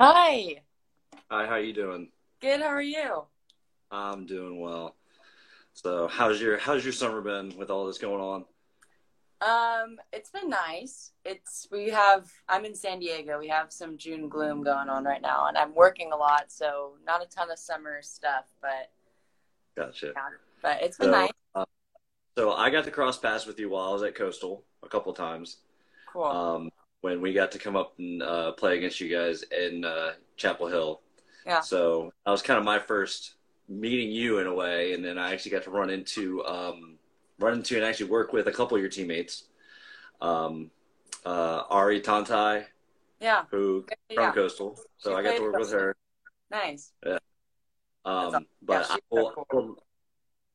Hi. Hi, how you doing? Good. How are you? I'm doing well. So, how's your how's your summer been with all this going on? Um, it's been nice. It's we have I'm in San Diego. We have some June gloom going on right now, and I'm working a lot, so not a ton of summer stuff, but Gotcha. yeah, but it's been So, nice. uh, so I got to cross paths with you while I was at Coastal a couple times. Cool. Um, when we got to come up and uh, play against you guys in uh, Chapel Hill. Yeah. So that was kind of my first meeting you in a way, and then I actually got to run into um, run into and actually work with a couple of your teammates, um, uh, Ari Tantai, yeah. who from Yeah. Coastal. So She I got to work with her. Nice. Yeah. Um, awesome. but Yeah, I will, so I will-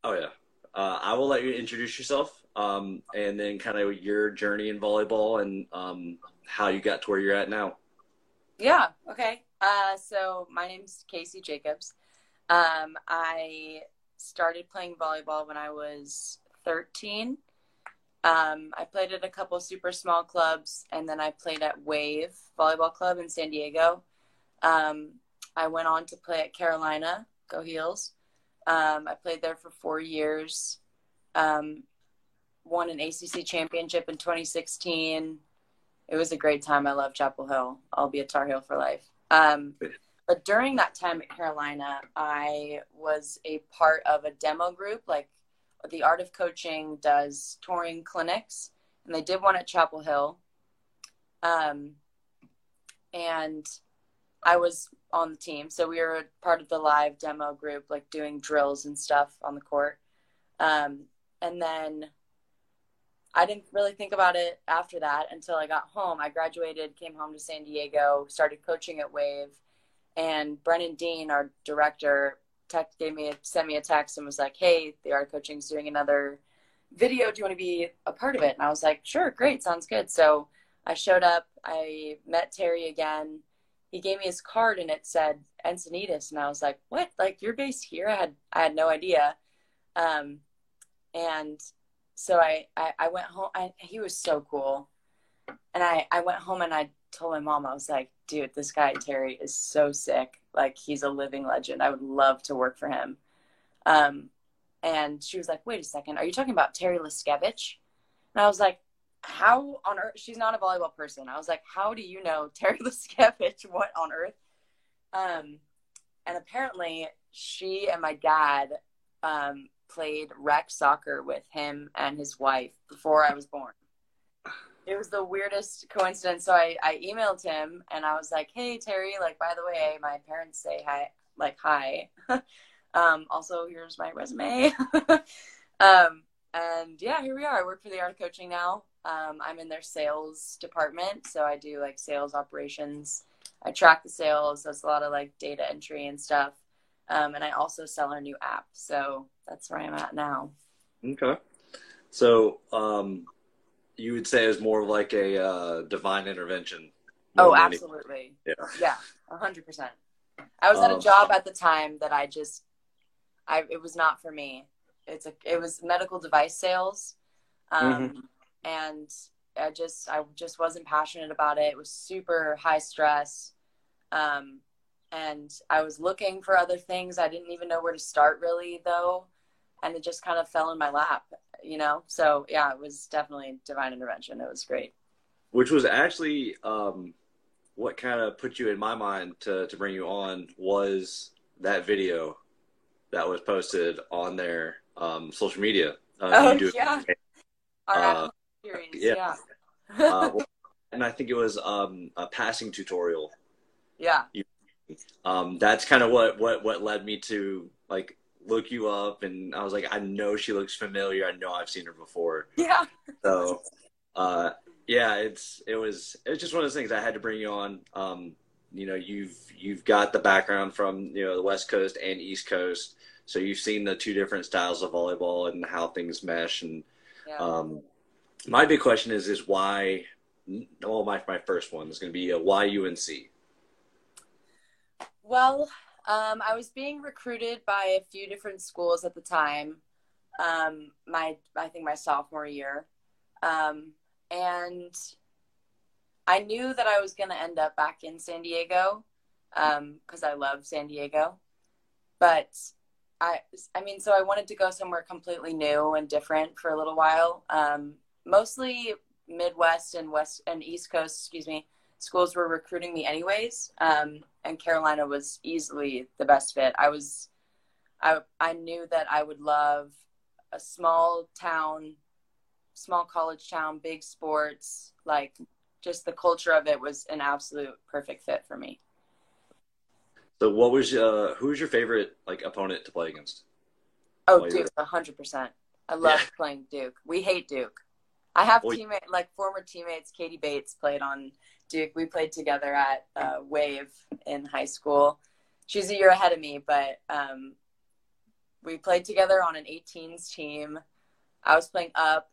oh yeah, uh, I will let you introduce yourself, um, and then kind of your journey in volleyball and um, how you got to where you're at now. Yeah. Okay. Uh, so my name's Casey Jacobs. Um, I started playing volleyball when I was 13. Um, I played at a couple super small clubs, and then I played at Wave Volleyball Club in San Diego. Um, I went on to play at Carolina, Go Heels. Um, I played there for four years. Um, won an ACC championship in 2016 it was a great time. I love Chapel Hill. I'll be a Tar Heel for life. Um, but during that time at Carolina, I was a part of a demo group. Like the Art of Coaching does touring clinics, and they did one at Chapel Hill. Um, and I was on the team, so we were part of the live demo group, like doing drills and stuff on the court. Um, and then I didn't really think about it after that until I got home. I graduated, came home to San Diego, started coaching at Wave, and Brennan Dean, our director, text gave me a, sent me a text and was like, "Hey, the art coaching is doing another video. Do you want to be a part of it?" And I was like, "Sure, great, sounds good." So I showed up. I met Terry again. He gave me his card and it said Encinitas, and I was like, "What? Like you're based here?" I had I had no idea. Um, and so I, I, I went home. I, he was so cool. And I, I went home and I told my mom, I was like, dude, this guy, Terry, is so sick. Like, he's a living legend. I would love to work for him. Um, and she was like, wait a second. Are you talking about Terry Liskevych? And I was like, how on earth? She's not a volleyball person. I was like, how do you know Terry Liskevych? What on earth? Um, and apparently, she and my dad um, played rec soccer with him and his wife before I was born. It was the weirdest coincidence. So I, I emailed him and I was like, hey, Terry, like, by the way, my parents say hi, like, hi. um, also, here's my resume. um, and yeah, here we are. I work for the art coaching now. Um, I'm in their sales department. So I do like sales operations. I track the sales. That's a lot of like data entry and stuff. Um, and I also sell our new app. So that's where I'm at now. Okay. So um, you would say it was more of like a uh, divine intervention. Oh, than any- absolutely. Yeah. Yeah, a hundred percent. I was at a Um, job at the time that I just, I it was not for me. It's a it was medical device sales, um, and I just I just wasn't passionate about it. It was super high stress, um, and I was looking for other things. I didn't even know where to start really though, and it just kind of fell in my lap, you know. So yeah, it was definitely divine intervention. It was great. Which was actually um, what kind of put you in my mind to, to bring you on was that video that was posted on their um, social media. Uh, Oh, you do- yeah. Our Uh, series, yeah. yeah. uh, and I think it was um, a passing tutorial. yeah. Um, that's kind of what, what, what led me to like look you up. And I was like, I know she looks familiar. I know I've seen her before. Yeah. So, uh, yeah, it's it was it's just one of those things I had to bring you on. Um, you know, you've you've got the background from you know the West Coast and East Coast, so you've seen the two different styles of volleyball and how things mesh. And Yeah. um, my big question is is why? Well, my my first one is going to be a why UNC. Well, um, I was being recruited by a few different schools at the time. Um, my I think my sophomore year, um, and I knew that I was going to end up back in San Diego. because um, I love San Diego. But I, I mean, so I wanted to go somewhere completely new and different for a little while. Um, mostly Midwest and West and East Coast, excuse me, schools were recruiting me anyways. Um, and Carolina was easily the best fit. I was, I, I knew that I would love a small town, small college town, big sports, like just the culture of it was an absolute perfect fit for me. So, what was uh, who was your favorite like opponent to play against? Oh, Duke, hundred percent. I love yeah. playing Duke. We hate Duke. I have teammate like former teammates. Katie Bates played on Duke. We played together at uh, Wave in high school. She's a year ahead of me, but um, we played together on an 18s team. I was playing up,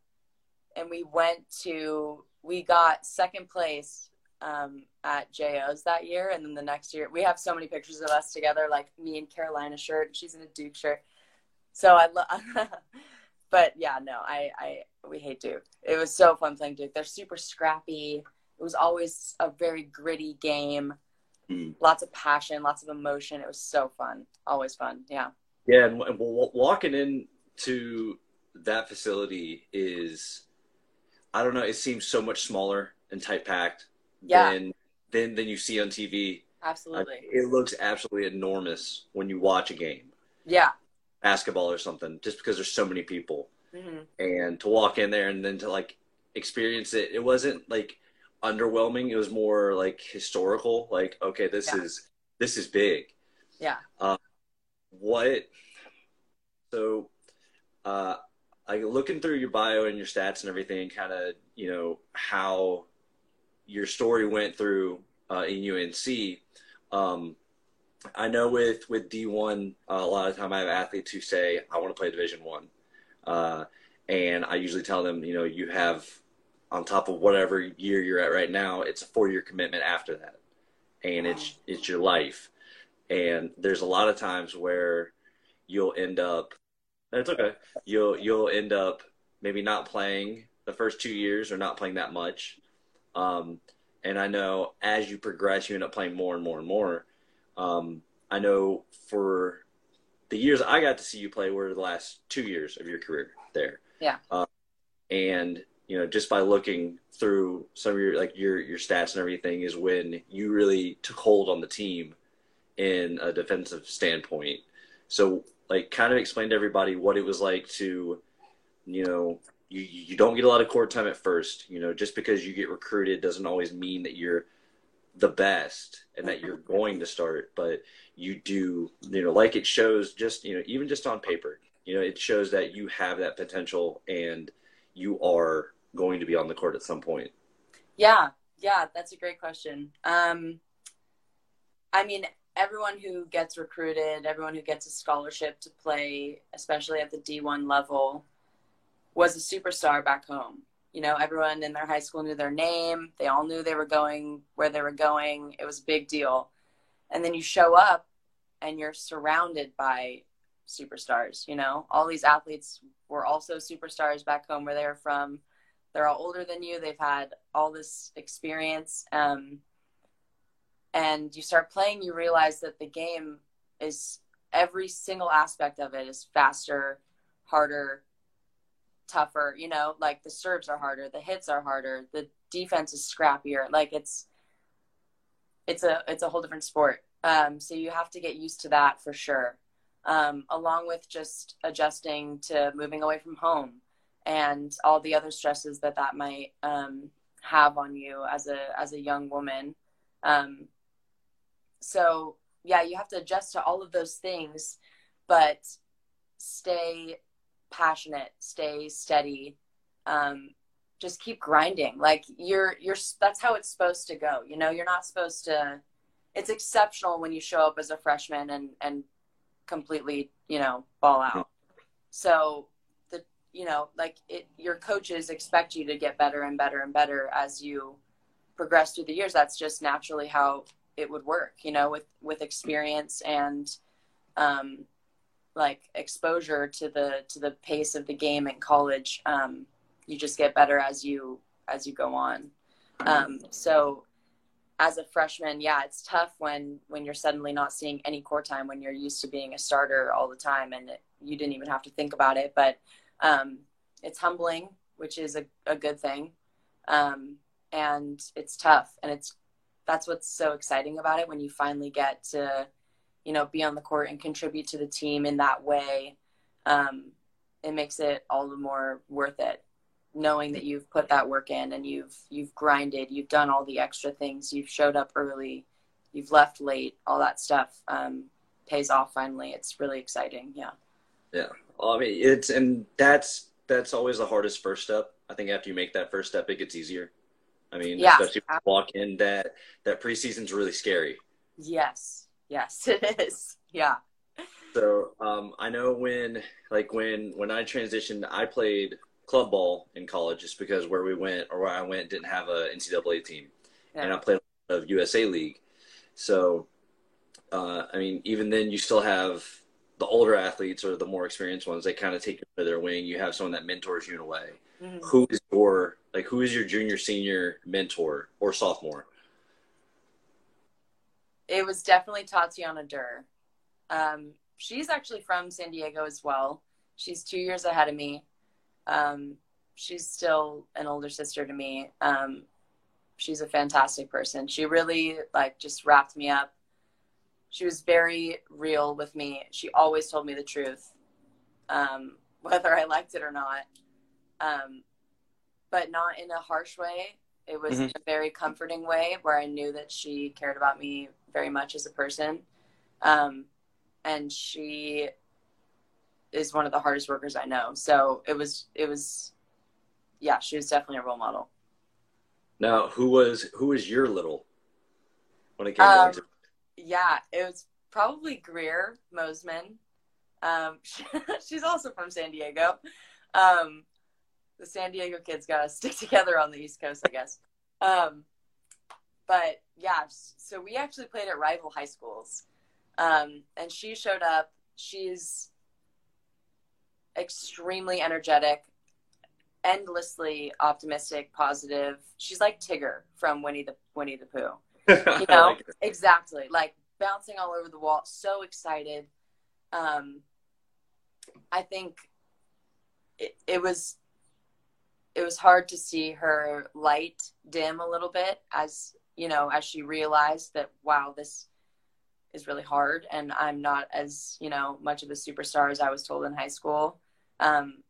and we went to we got second place um, at JO's that year, and then the next year we have so many pictures of us together, like me in Carolina shirt, she's in a Duke shirt. So I love, but yeah, no, I, I we hate Duke. It was so fun playing Duke. They're super scrappy. It was always a very gritty game. Mm. Lots of passion, lots of emotion. It was so fun. Always fun. Yeah. Yeah, and walking into that facility is, I don't know. It seems so much smaller and tight packed yeah. than than than you see on TV. Absolutely. it looks absolutely enormous when you watch a game. Yeah. Basketball or something, just because there's so many people, mm-hmm. and to walk in there and then to like experience it, it wasn't like underwhelming. It was more like historical. Like, okay, this yeah. is this is big. Yeah. Um, what? So, uh, like looking through your bio and your stats and everything, kind of you know how your story went through uh, in UNC. Um, I know with with D one, uh, a lot of time I have athletes who say I want to play Division one, uh, and I usually tell them, you know, you have on top of whatever year you're at right now, it's a four year commitment after that, and wow. it's it's your life. And there's a lot of times where you'll end up. That's okay. You'll you'll end up maybe not playing the first two years or not playing that much, um, and I know as you progress, you end up playing more and more and more. Um, I know for the years I got to see you play were the last two years of your career there. Yeah. Uh, and you know, just by looking through some of your like your your stats and everything, is when you really took hold on the team in a defensive standpoint. So, like, kind of explain to everybody what it was like to, you know, you you don't get a lot of court time at first. You know, just because you get recruited doesn't always mean that you're the best and that you're going to start, but you do, you know, like it shows just, you know, even just on paper, you know, it shows that you have that potential and you are going to be on the court at some point. Yeah. Yeah. That's a great question. Um, I mean, everyone who gets recruited, everyone who gets a scholarship to play, especially at the D1 level, was a superstar back home. You know, everyone in their high school knew their name. They all knew they were going where they were going. It was a big deal. And then you show up and you're surrounded by superstars. You know, all these athletes were also superstars back home where they were from. They're all older than you. They've had all this experience. Um, and you start playing, you realize that the game is every single aspect of it is faster, harder, tougher, you know, like the serves are harder, the hits are harder, the defense is scrappier. Like it's it's a it's a whole different sport. Um, so you have to get used to that for sure. Um, along with just adjusting to moving away from home and all the other stresses that that might um, have on you as a as a young woman. Um, so yeah, you have to adjust to all of those things, but stay passionate, stay steady, um, just keep grinding. Like you're you're that's how it's supposed to go. You know, you're not supposed to. It's exceptional when you show up as a freshman and and completely you know ball out. So you know like it, your coaches expect you to get better and better and better as you progress through the years. That's just naturally how it would work. You know, with with experience and um, like exposure to the to the pace of the game in college um, you just get better as you as you go on um, so as a freshman, yeah, it's tough when when you're suddenly not seeing any court time when you're used to being a starter all the time and it, you didn't even have to think about it. But um, it's humbling, which is a, a good thing, um, and it's tough, and it's that's what's so exciting about it when you finally get to, you know, be on the court and contribute to the team in that way. Um, it makes it all the more worth it knowing that you've put that work in and you've you've grinded you've done all the extra things you've showed up early you've left late all that stuff um, pays off finally. It's really exciting. Yeah. Yeah i mean it's and that's that's always the hardest first step. I think after you make that first step it gets easier. I mean yeah, especially walk in that that preseason's really scary. Yes. Yes it is. Yeah. So um, i know when like when when i transitioned i played club ball in college just because where we went or where I went didn't have a NCAA team, yeah. and I played of USA League. So, uh, I mean, even then, you still have the older athletes or the more experienced ones. They kind of take you under their wing. You have someone that mentors you in a way. Mm-hmm. Who is your like? Who is your junior, senior mentor or sophomore? It was definitely Tatiana Durr. Um, she's actually from San Diego as well. She's two years ahead of me. Um, she's still an older sister to me. Um, she's a fantastic person. She really like just wrapped me up. She was very real with me. She always told me the truth, um, whether I liked it or not. Um, but not in a harsh way. It was mm-hmm. a very comforting way where I knew that she cared about me very much as a person. Um, and she is one of the hardest workers I know. So it was it was yeah, she was definitely a role model. Now, who was who was your little when it came um, to Yeah, it was probably Greer Mosman. Um, she, she's also from San Diego. Um, the San Diego kids got to stick together on the East Coast, I guess. Um, but yeah, so we actually played at rival high schools. Um, and she showed up. She's extremely energetic, endlessly optimistic, positive. She's like Tigger from Winnie the Winnie the Pooh. You know, like exactly like bouncing all over the wall, so excited. Um, I think it, it was it was hard to see her light dim a little bit as you know as she realized that wow this is really hard and i'm not as you know much of a superstar as i was told in high school um,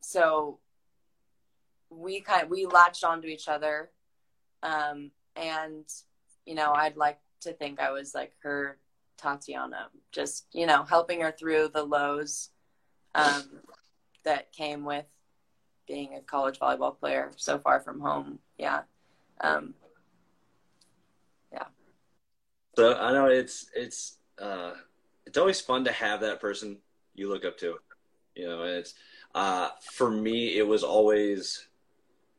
so we kind of, we latched onto each other. Um, and, you know, I'd like to think I was like her Tatiana, just, you know, helping her through the lows um, that came with being a college volleyball player so far from home. Yeah. Um, yeah. So I know it's, it's, uh, it's always fun to have that person you look up to. You know, it's uh, for me, it was always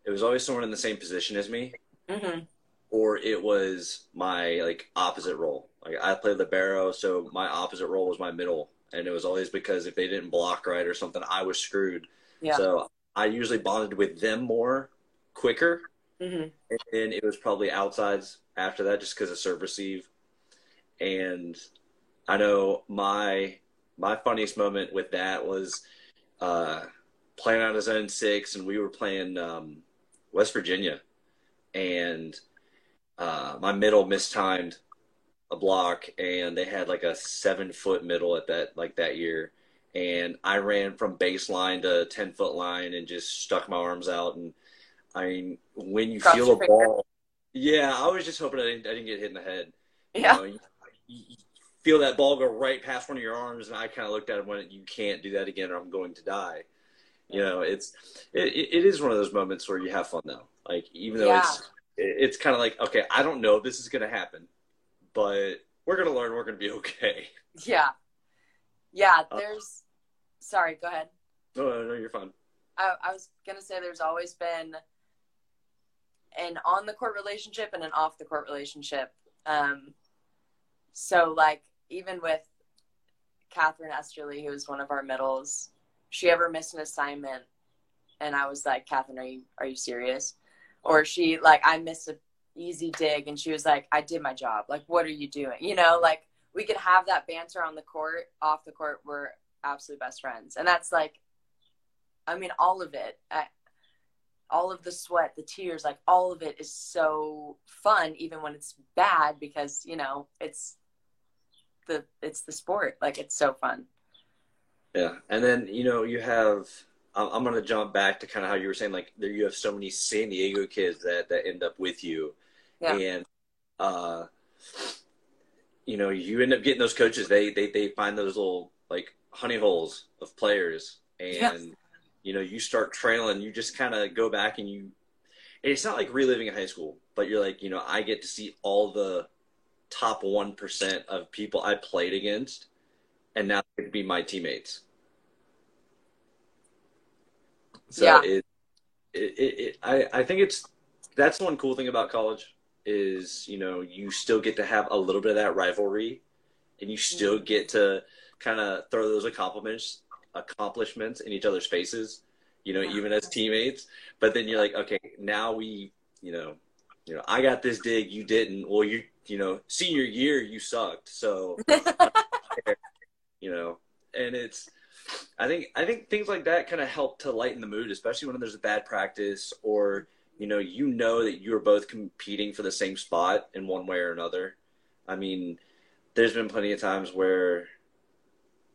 it was always someone in the same position as me, mm-hmm. Or it was my like opposite role. Like I played the libero, so my opposite role was my middle, and it was always because if they didn't block right or something, I was screwed. Yeah. So I usually bonded with them more quicker, mm-hmm. and then it was probably outsides after that, just because of serve receive. And I know my my funniest moment with that was uh, playing out of zone six, and we were playing um, West Virginia, and uh, my middle mistimed a block, and they had like a seven foot middle at that like that year, and I ran from baseline to ten foot line and just stuck my arms out, and I mean when you Cross feel a ball, yeah, I was just hoping I didn't, I didn't get hit in the head. Yeah. You know, you, feel that ball go right past one of your arms, and I kind of looked at him went you can't do that again, or I'm going to die. You know, it's it, it is one of those moments where you have fun though. Like even though yeah. it's it's kind of like okay, I don't know if this is going to happen, but we're going to learn. We're going to be okay. Yeah, yeah. Uh, there's. Uh, sorry, go ahead. No, no, no, you're fine. I, I was gonna say there's always been an on the court relationship and an off the court relationship. Um, so like even with Catherine Esterly, who was one of our middles, she ever missed an assignment, and I was like, Catherine, are you are you serious? Or she like I missed a easy dig and she was like i did my job. Like what are you doing? You know like we could have that banter on the court off the court we're absolute best friends. And that's like i mean all of it I, all of the sweat the tears like all of it is so fun even when it's bad because you know it's the it's the sport. Like it's so fun. Yeah. And then you know you have i'm going to jump back to kind of how you were saying like there you have so many san diego kids that that end up with you yeah. and uh you know you end up getting those coaches they they, they find those little like honey holes of players and yes. you know you start trailing you just kind of go back and you it's not like reliving high school but you're like you know i get to see all the top 1% of people I played against, and now they could be my teammates. So yeah. it, it, it, it, I, I think it's, that's one cool thing about college is, you know, you still get to have a little bit of that rivalry and you still mm-hmm. get to kind of throw those accomplishments, accomplishments in each other's faces, you know, even as teammates. But then you're like, okay, now we, you know, you know, I got this dig, you didn't. Well, you you know, senior year you sucked. So, you know, and it's, I think, I think things like that kind of help to lighten the mood, especially when there's a bad practice or, you know, you know that you're both competing for the same spot in one way or another. I mean, there's been plenty of times where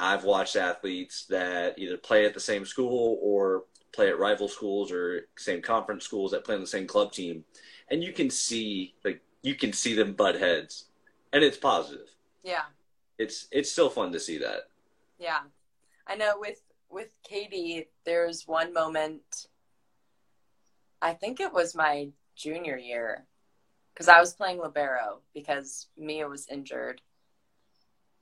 I've watched athletes that either play at the same school or play at rival schools or same conference schools that play on the same club team. And you can see like you can see them butt heads, and it's positive. Yeah, it's it's still fun to see that. Yeah, I know with with Katie, there's one moment. I think it was my junior year, because I was playing libero because Mia was injured.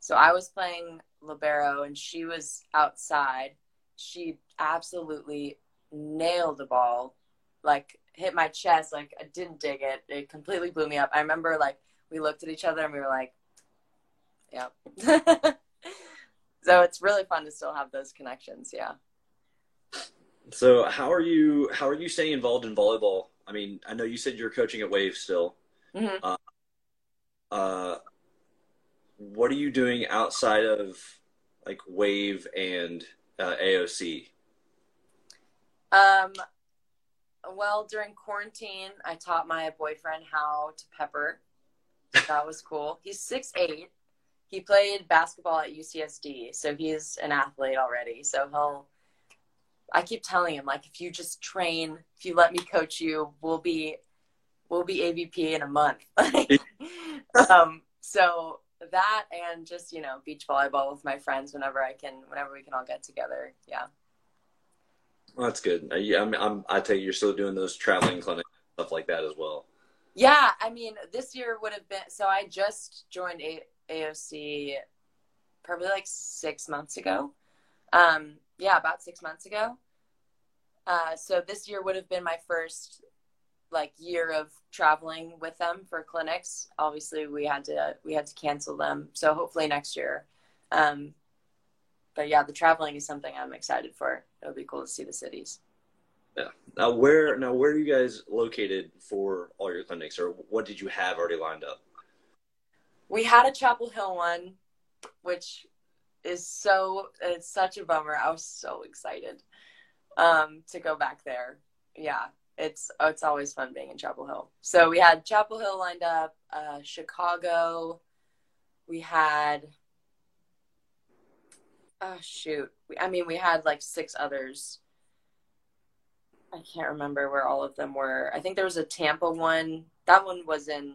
So I was playing libero, and she was outside. She absolutely nailed the ball, like hit my chest. Like I didn't dig it. It completely blew me up. I remember like we looked at each other and we were like, yeah. so it's really fun to still have those connections. Yeah. So how are you? How are you staying involved in volleyball? I mean, I know you said you're coaching at Wave still. Mm-hmm. Uh, uh, what are you doing outside of like Wave and uh, AOC? Um, well, during quarantine, I taught my boyfriend how to pepper. That was cool. He's six eight. He played basketball at UCSD, so he's an athlete already. So he'll. I keep telling him like, if you just train, if you let me coach you, we'll be, we'll be AVP in a month. um, so that and just you know beach volleyball with my friends whenever I can, whenever we can all get together. Yeah. Well, that's good. I, uh, I'm, I'm, I take you're still doing those traveling clinics stuff like that as well. Yeah, I mean, this year would have been. So I just joined A- AOC probably like six months ago. Um, yeah, about six months ago. Uh, so this year would have been my first like year of traveling with them for clinics. Obviously, we had to we had to cancel them. So hopefully next year. Um, but yeah, the traveling is something I'm excited for. It would be cool to see the cities. Yeah. Now where now where are you guys located for all your clinics, or what did you have already lined up? We had a Chapel Hill one, which is so it's such a bummer. I was so excited um, to go back there. Yeah, it's it's always fun being in Chapel Hill. So we had Chapel Hill lined up, uh, Chicago. We had oh shoot i mean we had like six others i can't remember where all of them were i think there was a tampa one that one was in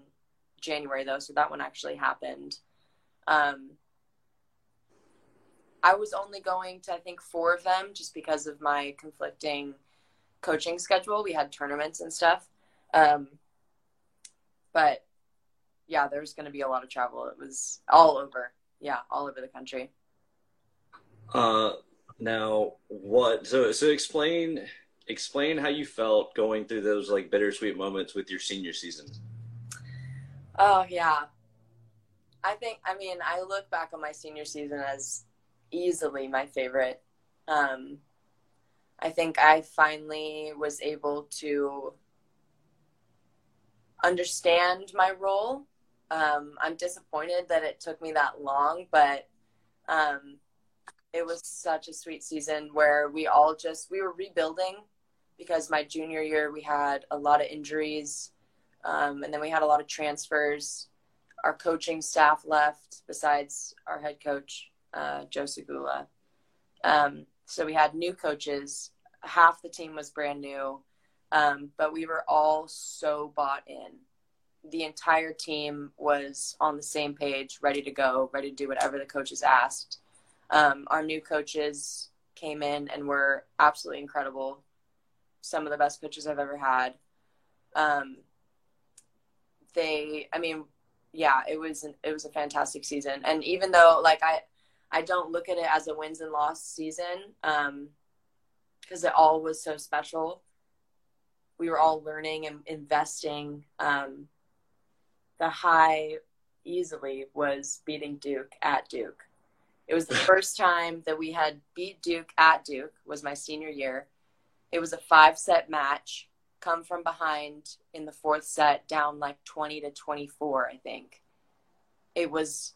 january though so that one actually happened. Um i was only going to i think four of them just because of my conflicting coaching schedule. We had tournaments and stuff. Um but yeah there was going to be a lot of travel. It was all over. Yeah all over the country. Uh, now, what? So, so explain explain how you felt going through those like bittersweet moments with your senior season. Oh yeah, I think. I mean, I look back on my senior season as easily my favorite. Um, I think I finally was able to understand my role. Um, I'm disappointed that it took me that long, but um, it was such a sweet season where we all just we were rebuilding because my junior year we had a lot of injuries, um, and then we had a lot of transfers. Our coaching staff left, besides our head coach uh, Joe Sagula. Um, so we had new coaches. Half the team was brand new, um, but we were all so bought in. The entire team was on the same page, ready to go, ready to do whatever the coaches asked. Um, our new coaches came in and were absolutely incredible. Some of the best coaches I've ever had. Um, they, I mean, yeah, it was an, it was a fantastic season. And even though like I I don't look at it as a wins and loss season because um, it all was so special. We were all learning and investing. Um, the high easily was beating Duke at Duke. It was the first time that we had beat Duke at Duke. Was my senior year. It was a five set match. Come from behind in the fourth set, down like twenty to twenty four. I think it was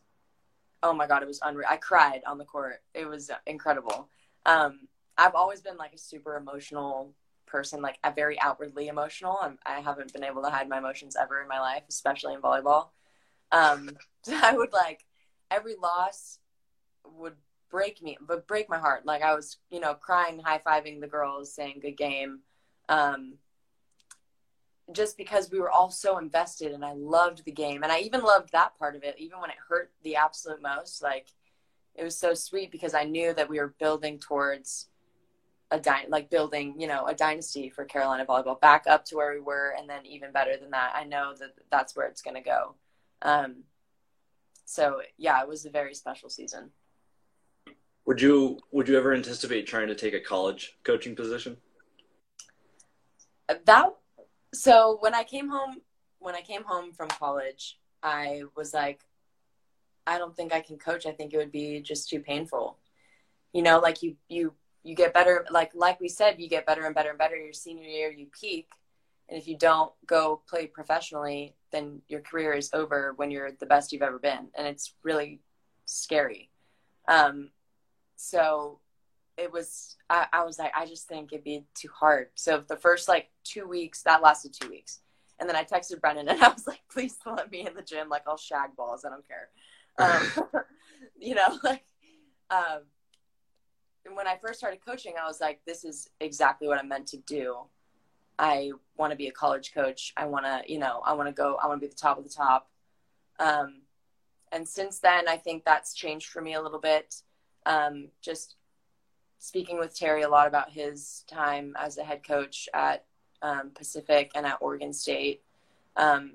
oh my god, it was unreal. I cried on the court. It was incredible. Um, I've always been like a super emotional person, like a very outwardly emotional. I'm, I have not been able to hide my emotions ever in my life, especially in volleyball. Um, I would like every loss would break me, but break my heart. Like I was, you know, crying, high fiving the girls, saying good game. Um, just because we were all so invested and I loved the game. And I even loved that part of it, even when it hurt the absolute most. Like it was so sweet because I knew that we were building towards a dy- like building, you know, a dynasty for Carolina volleyball back up to where we were. And then even better than that, I know that that's where it's going to go. Um, so yeah, it was a very special season. Would you, would you ever anticipate trying to take a college coaching position? That so when I came home, when I came home from college, I was like, I don't think I can coach. I think it would be just too painful. You know, like you you you get better like like we said, you get better and better and better. Your senior year you peak. And if you don't go play professionally, then your career is over when you're the best you've ever been. And it's really scary. Um, so it was I, I, was like i just think it'd be too hard. So the first like two weeks that lasted two weeks. And then i texted brennan and i was like please let me in the gym like i'll shag balls i don't care. Um, you know like um, when i first started coaching i was like this is exactly what i'm meant to do. I want to be a college coach. I want to you know i want to go i want to be the top of the top. Um, and since then i think that's changed for me a little bit. Um, just speaking with Terry a lot about his time as a head coach at um, Pacific and at Oregon State. Um,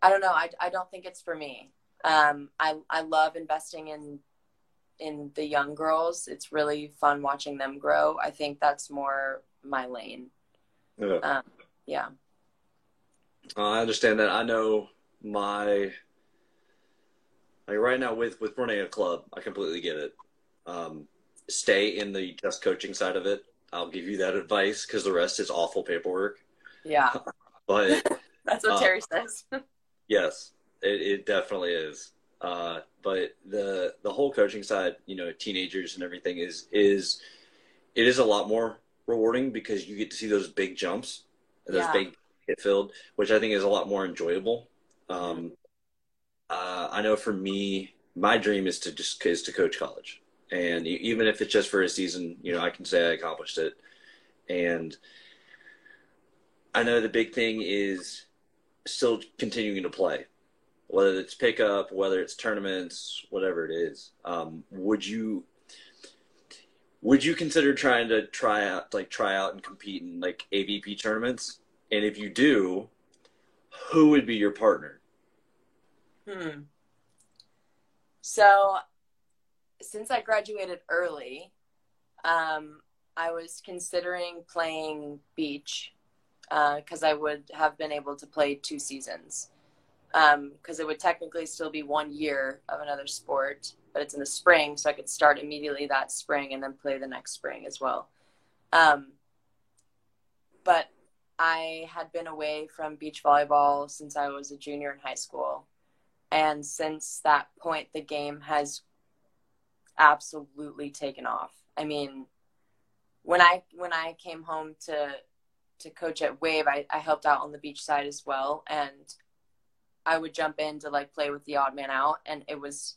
I don't know. I, I don't think it's for me. Um, I, I love investing in in the young girls. It's really fun watching them grow. I think that's more my lane. Yeah. Um, yeah. Uh, I understand that. I know my like right now with with running a club, I completely get it um, stay in the just coaching side of it. I'll give you that advice because the rest is awful paperwork. Yeah. but that's what uh, Terry says. yes, it, it, definitely is. Uh, but the the whole coaching side, you know, teenagers and everything is is it is a lot more rewarding because you get to see those big jumps, those yeah. big hit filled, which I think is a lot more enjoyable. Um, uh, I know for me, my dream is to just is to coach college and even if it's just for a season, you know, I can say I accomplished it. And I know the big thing is still continuing to play, whether it's pickup, whether it's tournaments, whatever it is. Um, would you would you consider trying to try out like try out and compete in like AVP tournaments? And if you do, who would be your partner? Hmm. So since I graduated early, um, I was considering playing beach because uh, I would have been able to play two seasons. Because um, it would technically still be one year of another sport, but it's in the spring, so I could start immediately that spring and then play the next spring as well. Um, but I had been away from beach volleyball since I was a junior in high school. And since that point, the game has absolutely taken off. I mean, when I when I came home to to coach at Wave, I, I helped out on the beach side as well, and I would jump in to like play with the odd man out, and it was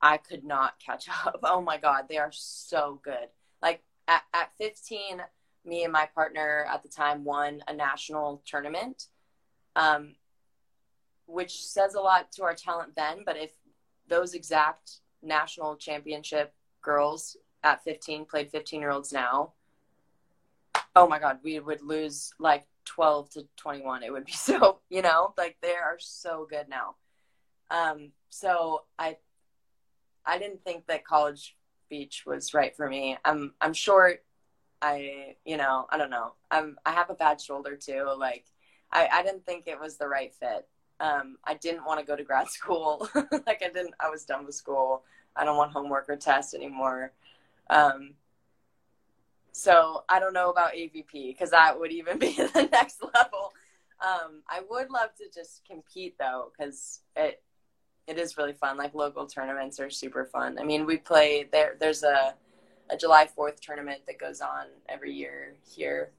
I could not catch up. Oh my god, they are so good. Like at, at 15, me and my partner at the time won a national tournament, um, which says a lot to our talent then. But if those exact national championship girls at 15 played 15 year olds now, oh my God, we would lose like 12 to 21. It would be so, you know, like they are so good now. Um, so I, I didn't think that college beach was right for me. I'm, I'm short. I, you know, I don't know. I'm, I have a bad shoulder too. Like I, I didn't think it was the right fit. Um, I didn't want to go to grad school. like I didn't, I was done with school. I don't want homework or tests anymore. Um, so I don't know about AVP because that would even be the next level. Um, I would love to just compete though because it it is really fun. Like local tournaments are super fun. I mean, we play there. There's a a July Fourth tournament that goes on every year here,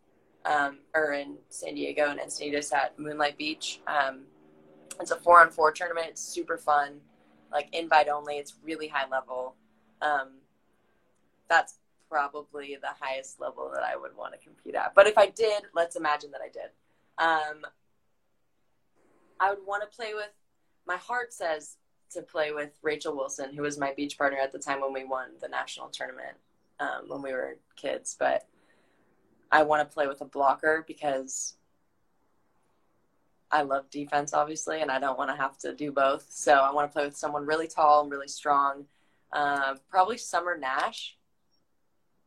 um, or in San Diego and Encinitas at Moonlight Beach. Um, it's a four on four tournament. It's super fun, like invite only. It's really high level. Um, that's probably the highest level that I would want to compete at. But if I did, let's imagine that I did. Um, I would want to play with. My heart says to play with Rachel Wilson, who was my beach partner at the time when we won the national tournament um, when we were kids. But I want to play with a blocker because I love defense, obviously, and I don't want to have to do both. So I want to play with someone really tall and really strong. Uh, probably Summer Nash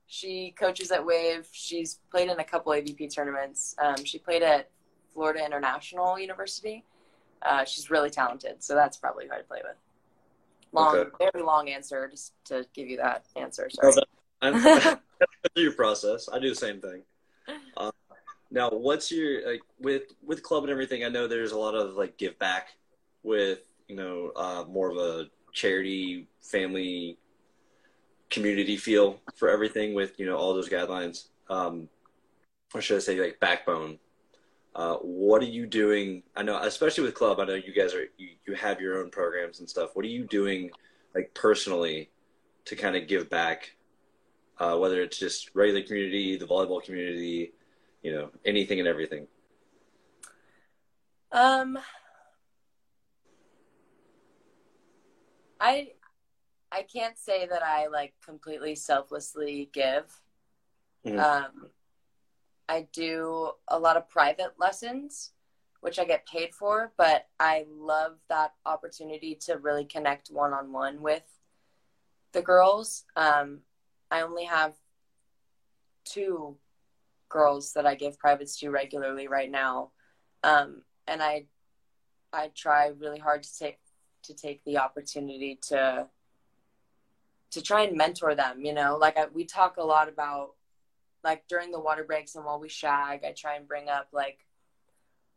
she coaches at Wave. She's played in a couple AVP tournaments. Um, she played at Florida International University. Uh, she's really talented, so that's probably who I'd play with. Long, okay. very long answer just to give you that answer. Sorry. I'm your process. I do the same thing. Uh, now, what's your like with with club and everything? I know there's a lot of like give back with you know uh, more of a charity family community feel for everything with you know all those guidelines. Um or should i say like backbone? Uh, what are you doing? I know especially with club i know you guys are you, you have your own programs and stuff. What are you doing like personally to kind of give back uh, whether it's just regular community the volleyball community you know anything and everything um i I can't say that I like completely selflessly give. Mm-hmm. Um, I do a lot of private lessons, which I get paid for, but I love that opportunity to really connect one on one with the girls. Um, I only have two girls that I give privates to regularly right now, um, and I I try really hard to take to take the opportunity to to try and mentor them you know? Like I, we talk a lot about like during the water breaks and while we shag i try and bring up like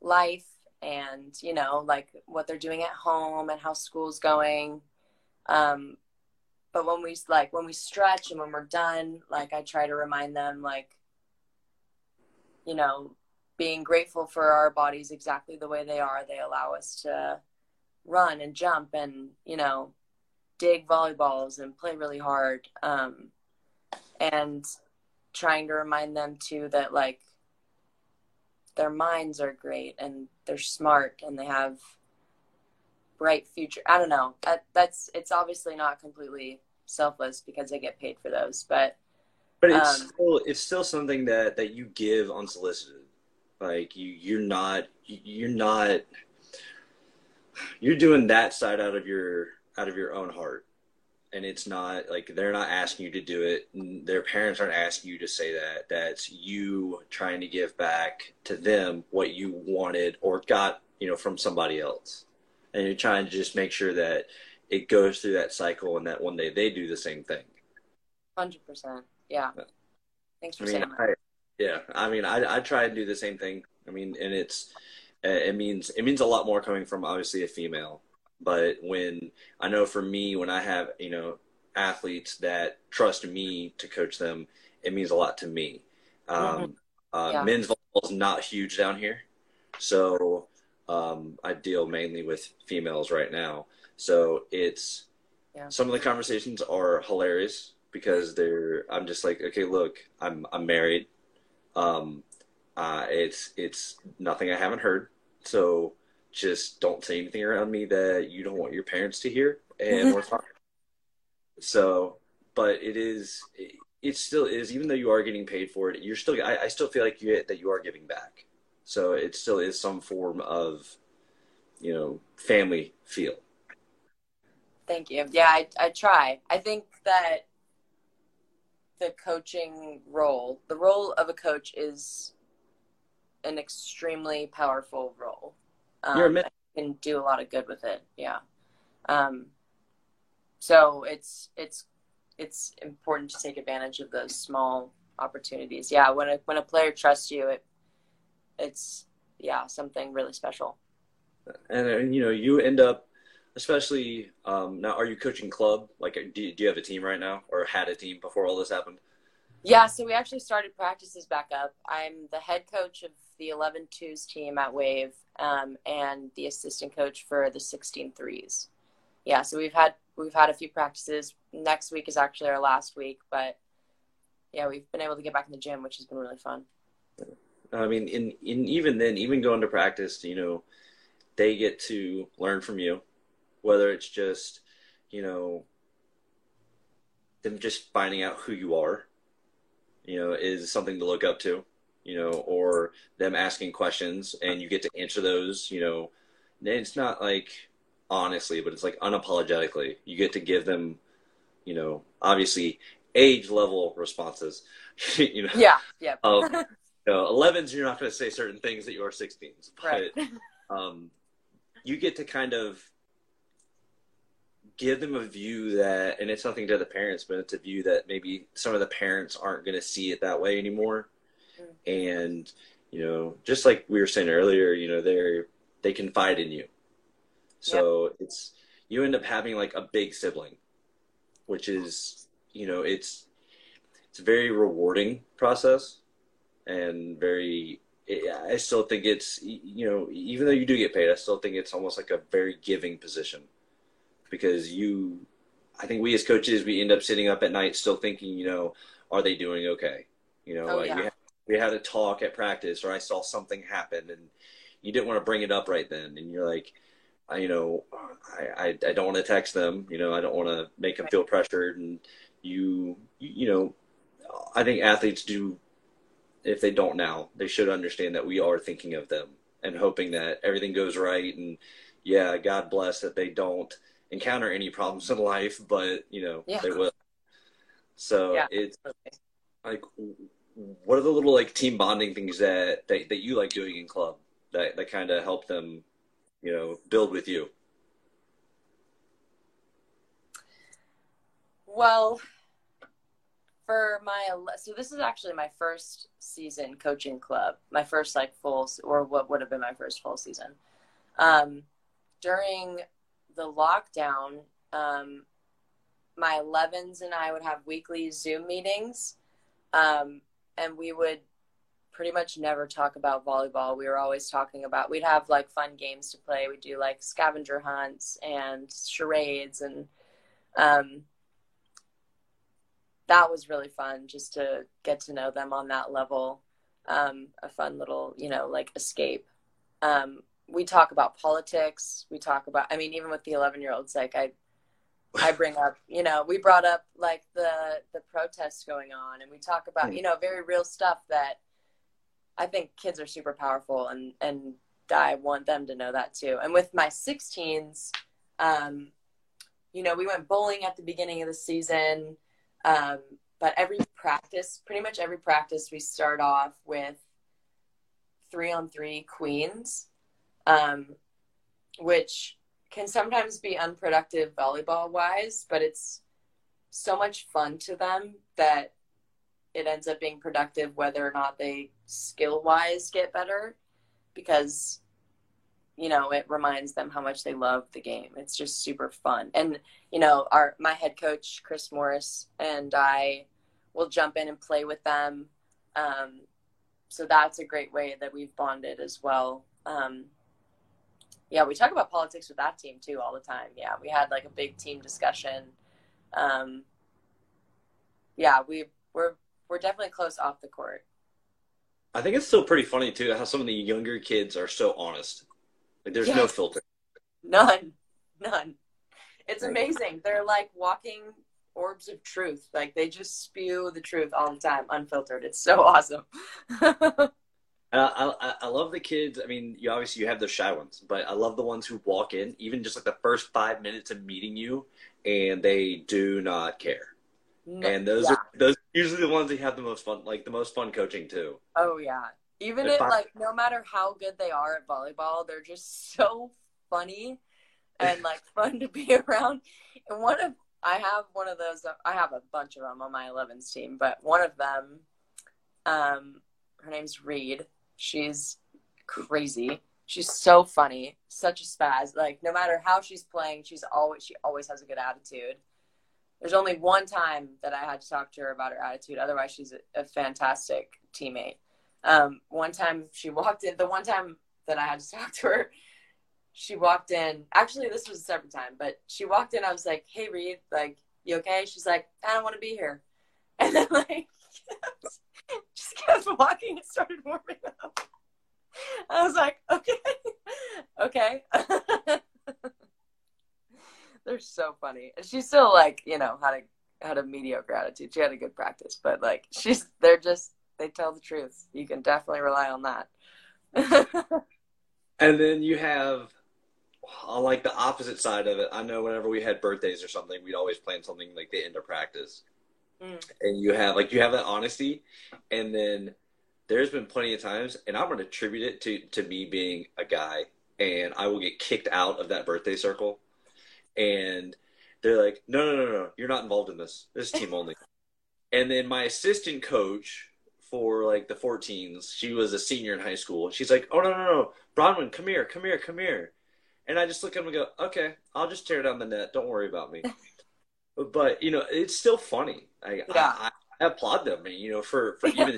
life and you know like what they're doing at home and how school's going. Um but when we like when we stretch and when we're done like i try to remind them like you know being grateful for our bodies exactly the way they are they allow us to run and jump and you know dig volleyballs and play really hard. Um, and trying to remind them too that like their minds are great and they're smart and they have bright future. I don't know. That, that's it's obviously not completely selfless because they get paid for those, but but it's um, still it's still something that that you give unsolicited. Like you you're not you're not you're doing that side out of your out of your own heart. And it's not like they're not asking you to do it. Their parents aren't asking you to say that. That's you trying to give back to them what you wanted or got you know from somebody else. And you're trying to just make sure that it goes through that cycle and that one day they do the same thing. 100% yeah thanks for I mean, saying that Yeah, I mean, I I try and do the same thing. I mean, and it's it means it means a lot more coming from obviously a female. But when I know for me, when I have you know athletes that trust me to coach them, it means a lot to me. Um, mm-hmm. uh, yeah. Men's volleyball is not huge down here, so um, I deal mainly with females right now. So it's yeah. some of the conversations are hilarious because they're. I'm just like, okay, look, I'm I'm married. Um, uh, it's it's nothing I haven't heard. So just don't say anything around me that you don't want your parents to hear, and we're fine. So, but it is. It, it still is, even though you are getting paid for it. You're still. I, I still feel like you that you are giving back. So it still is some form of, you know, family feel. Thank you. Yeah, I, I try. I think that the coaching role, the role of a coach is an extremely powerful role. Um, You're a can do a lot of good with it. Yeah. Um, so it's it's it's important to take advantage of those small opportunities. Yeah, when a when a player trusts you, it it's yeah something really special. And, and you know, you end up, especially um, now. Are you coaching club? Like, do, do you have a team right now, or had a team before all this happened? Yeah, so we actually started practices back up. I'm the head coach of the 11 twos team at Wave um, and the assistant coach for the 16 threes. Yeah, so we've had we've had a few practices. Next week is actually our last week, but yeah, we've been able to get back in the gym, which has been really fun. I mean, in in even then, even going to practice, you know, they get to learn from you, whether it's just, you know, them just finding out who you are you know, is something to look up to, you know, or them asking questions and you get to answer those, you know, it's not like honestly, but it's like unapologetically. You get to give them, you know, obviously age level responses. you know, yeah, yeah. um, you know, 11s, you're not going to say certain things that you are 16s, but right. um, you get to kind of give them a view that, and it's nothing to the parents, but it's a view that maybe some of the parents aren't going to see it that way anymore. Mm-hmm. And, you know, just like we were saying earlier, you know, they're, they confide in you. So yep. it's, you end up having like a big sibling, which is, you know, it's, it's a very rewarding process and very, I still think it's, you know, even though you do get paid, I still think it's almost like a very giving position because you I think we as coaches we end up sitting up at night still thinking, you know, are they doing okay? You know, oh, like yeah. we, had, we had a talk at practice or I saw something happen and you didn't want to bring it up right then and you're like I, you know, I, I, I don't want to text them, you know, I don't want to make them feel pressured and you, you know, I think athletes do if they don't now, they should understand that we are thinking of them and hoping that everything goes right and yeah, God bless that they don't encounter any problems in life, but you know yeah. they will. So yeah. it's like, what are the little like team bonding things that that, that you like doing in club that that kind of help them, you know, build with you? Well, for my so this is actually my first season coaching club, my first like full or what would have been my first full season. Um, during the lockdown, um, my 11s and I would have weekly Zoom meetings, um, and we would pretty much never talk about volleyball. We were always talking about, we'd have like fun games to play. We'd do like scavenger hunts and charades, and um, that was really fun just to get to know them on that level. Um, a fun little, you know, like escape. Um, we talk about politics. We talk about, I mean, even with the 11 year olds, like I, I bring up, you know, we brought up like the the protests going on, and we talk about, you know, very real stuff that I think kids are super powerful, and and I want them to know that too. And with my 16s, um, you know, we went bowling at the beginning of the season, um, but every practice, pretty much every practice, we start off with three on three queens um, which can sometimes be unproductive volleyball wise, but it's so much fun to them that it ends up being productive whether or not they skill wise get better because you know it reminds them how much they love the game. It's just super fun. And you know our my head coach chris morris and i will jump in and play with them. Um, so that's a great way that we've bonded as well. Um, yeah we talk about politics with that team too all the time yeah we had like a big team discussion um, yeah we we're we're definitely close off the court I think it's still pretty funny too how some of the younger kids are so honest. Like there's no filter. None. None. It's amazing. They're like walking orbs of truth. Like they just spew the truth all the time, unfiltered. It's so awesome. And I, I I love the kids. I mean, you obviously you have the shy ones, but I love the ones who walk in, even just like the first five minutes of meeting you, and they do not care. And those Yeah. are those are usually the ones that have the most fun, like the most fun coaching too. Oh yeah. Even If if I- like no matter how good they are at volleyball, they're just so funny and like fun to be around. And one of I have one of those. I have a bunch of them on my 11s team, but one of them, um, her name's Reed. She's crazy. She's so funny, such a spaz. Like no matter how she's playing, she's always she always has a good attitude. There's only one time that I had to talk to her about her attitude. Otherwise, she's a, a fantastic teammate. Um, one time she walked in. The one time that I had to talk to her, she walked in. Actually, this was a separate time, but she walked in. I was like, "Hey, Reed, like, you okay?" She's like, "I don't want to be here," and then like just kept walking and started warming up. I was like, "Okay, okay." They're so funny. And she's still like, you know, had a had a mediocre attitude. She had a good practice, but like she's they're just they tell the truth. You can definitely rely on that. And then you have on like the opposite side of it. I know whenever we had birthdays or something, we'd always plan something like the end of practice. Mm. And you have like you have that honesty, and then there's been plenty of times, and I'm going to attribute it to to me being a guy, and I will get kicked out of that birthday circle, and they're like, no, no, no, no, you're not involved in this. This is team only. and then my assistant coach for like the 14s, she was a senior in high school. She's like, oh no, no, no, Bronwyn, come here, come here, come here. And I just look at him and go, okay, I'll just tear down the net. Don't worry about me. but you know, it's still funny. I, Yeah. I, I applaud them, you know, for for even.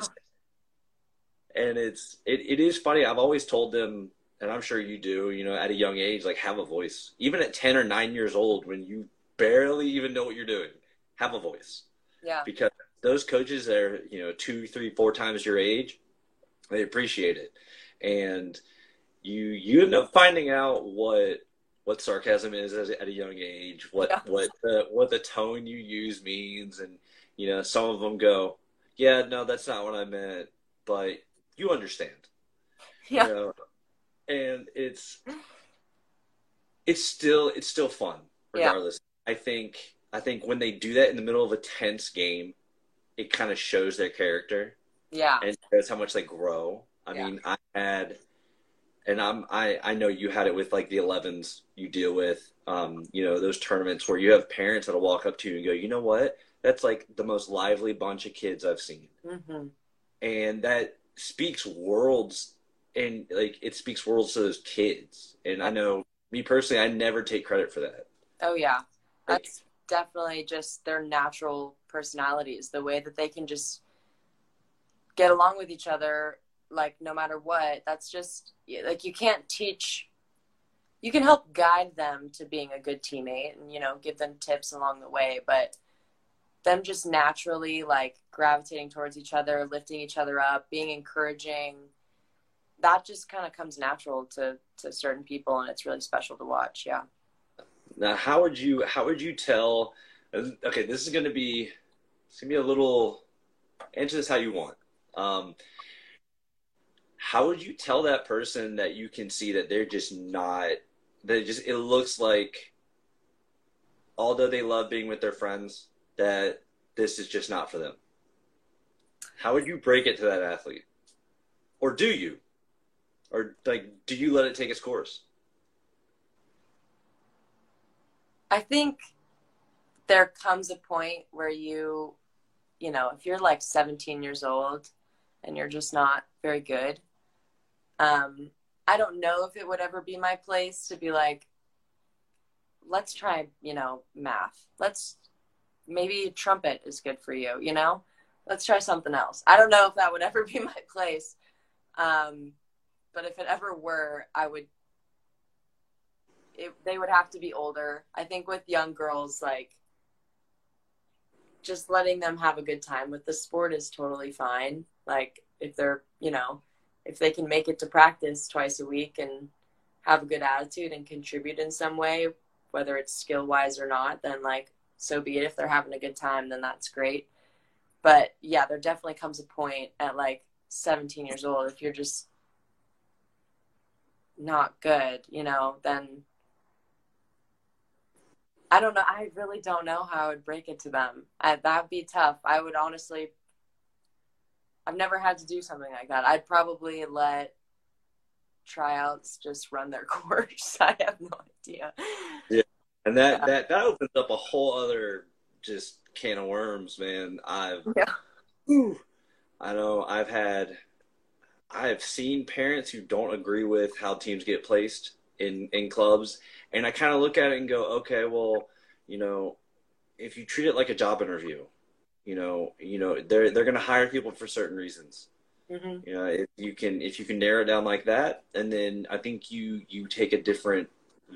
and it's it, it is funny. I've always told them, and I'm sure you do. You know, at a young age, like have a voice. Even at ten or nine years old, when you barely even know what you're doing, have a voice yeah. because those coaches that are you know two three four times your age they appreciate it and you you end up finding out what what sarcasm is at a young age what Yeah. what the what the tone you use means and you know some of them go yeah no that's not what i meant but you understand Yeah. you know? and it's mm. it's still it's still fun Yeah. regardless i think i think when they do that in the middle of a tense game it kind of shows their character Yeah. and shows how much they grow i Yeah. mean i had and i'm i i know you had it with like the 11s you deal with um you know those tournaments where you have parents that'll walk up to you and go you know what? That's like the most lively bunch of kids i've seen. Hmm and that speaks worlds and like it speaks worlds to those kids. And i know me personally i never take credit for that. Oh yeah. That's definitely just their natural personalities, the way that they can just get along with each other like no matter what. That's just like you can't teach you can help guide them to being a good teammate and you know give them tips along the way, but them just naturally like gravitating towards each other, lifting each other up, being encouraging, that just kind of comes natural to to certain people and it's really special to watch. Yeah. now how would you how would you tell okay this is going to be it's going to be a little answer this how you want um how would you tell that person that you can see that they're just not that just it looks like although they love being with their friends that this is just not for them? How would you break it to that athlete? Or do you? Or like do you let it take its course? I think there comes a point where you you know, if you're like 17 years old and you're just not very good, um, I don't know if it would ever be my place to be like, let's try, you know, math. Let's maybe trumpet is good for you, you know? Let's try something else. I don't know if that would ever be my place. Um, but if it ever were, I would it, they would have to be older. I think with young girls, like just letting them have a good time with the sport is totally fine. Like if they're, you know, if they can make it to practice twice a week and have a good attitude and contribute in some way, whether it's skill wise or not, then like so be it. If they're having a good time, then that's great. But yeah, there definitely comes a point at like 17 years old if you're just not good, you know, then I don't know. I really don't know how I would break it to them. I, that'd be tough. I would honestly. I've never had to do something like that. I'd probably let tryouts just run their course. I have no idea. Yeah, and that yeah. that that opens up a whole other just can of worms, man. I've yeah. Whew, I know I've had I've seen parents who don't agree with how teams get placed in in clubs and I kind of look at it and go, okay, well, you know, if you treat it like a job interview, you know, you know, they're they're going to hire people for certain reasons. Mm-hmm. You know, if you can if you can narrow it down like that, and then I think you you take a different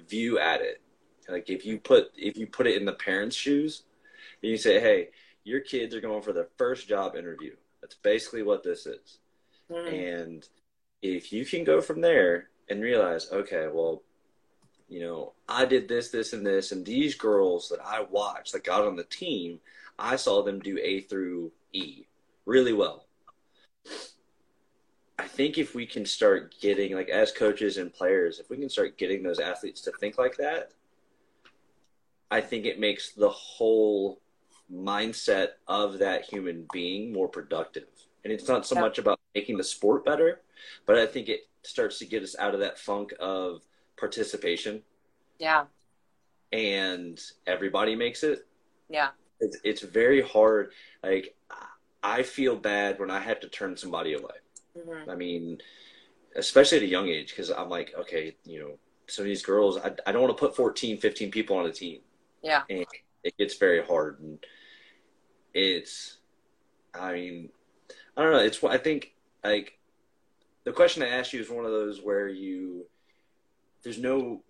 view at it. Like if you put if you put it in the parents' shoes, and you say, hey, your kids are going for their first job interview. That's basically what this is. Mm. And if you can go from there and realize, okay, well, you know, I did this, this, and this, and these girls that I watched that got on the team, I saw them do A through E really well. I think if we can start getting, like, as coaches and players, if we can start getting those athletes to think like that, I think it makes the whole mindset of that human being more productive. And it's not so much about making the sport better, but I think it starts to get us out of that funk of participation. Yeah. And everybody makes it. Yeah. It's, it's very hard. Like, I feel bad when I have to turn somebody away. Mm-hmm. I mean, especially at a young age, because I'm like, okay, you know, some of these girls, I, I don't want to put 14, 15 people on a team. Yeah. And it gets very hard. And it's, I mean, I don't know. It's, I think, like, the question I asked you is one of those where you, there's no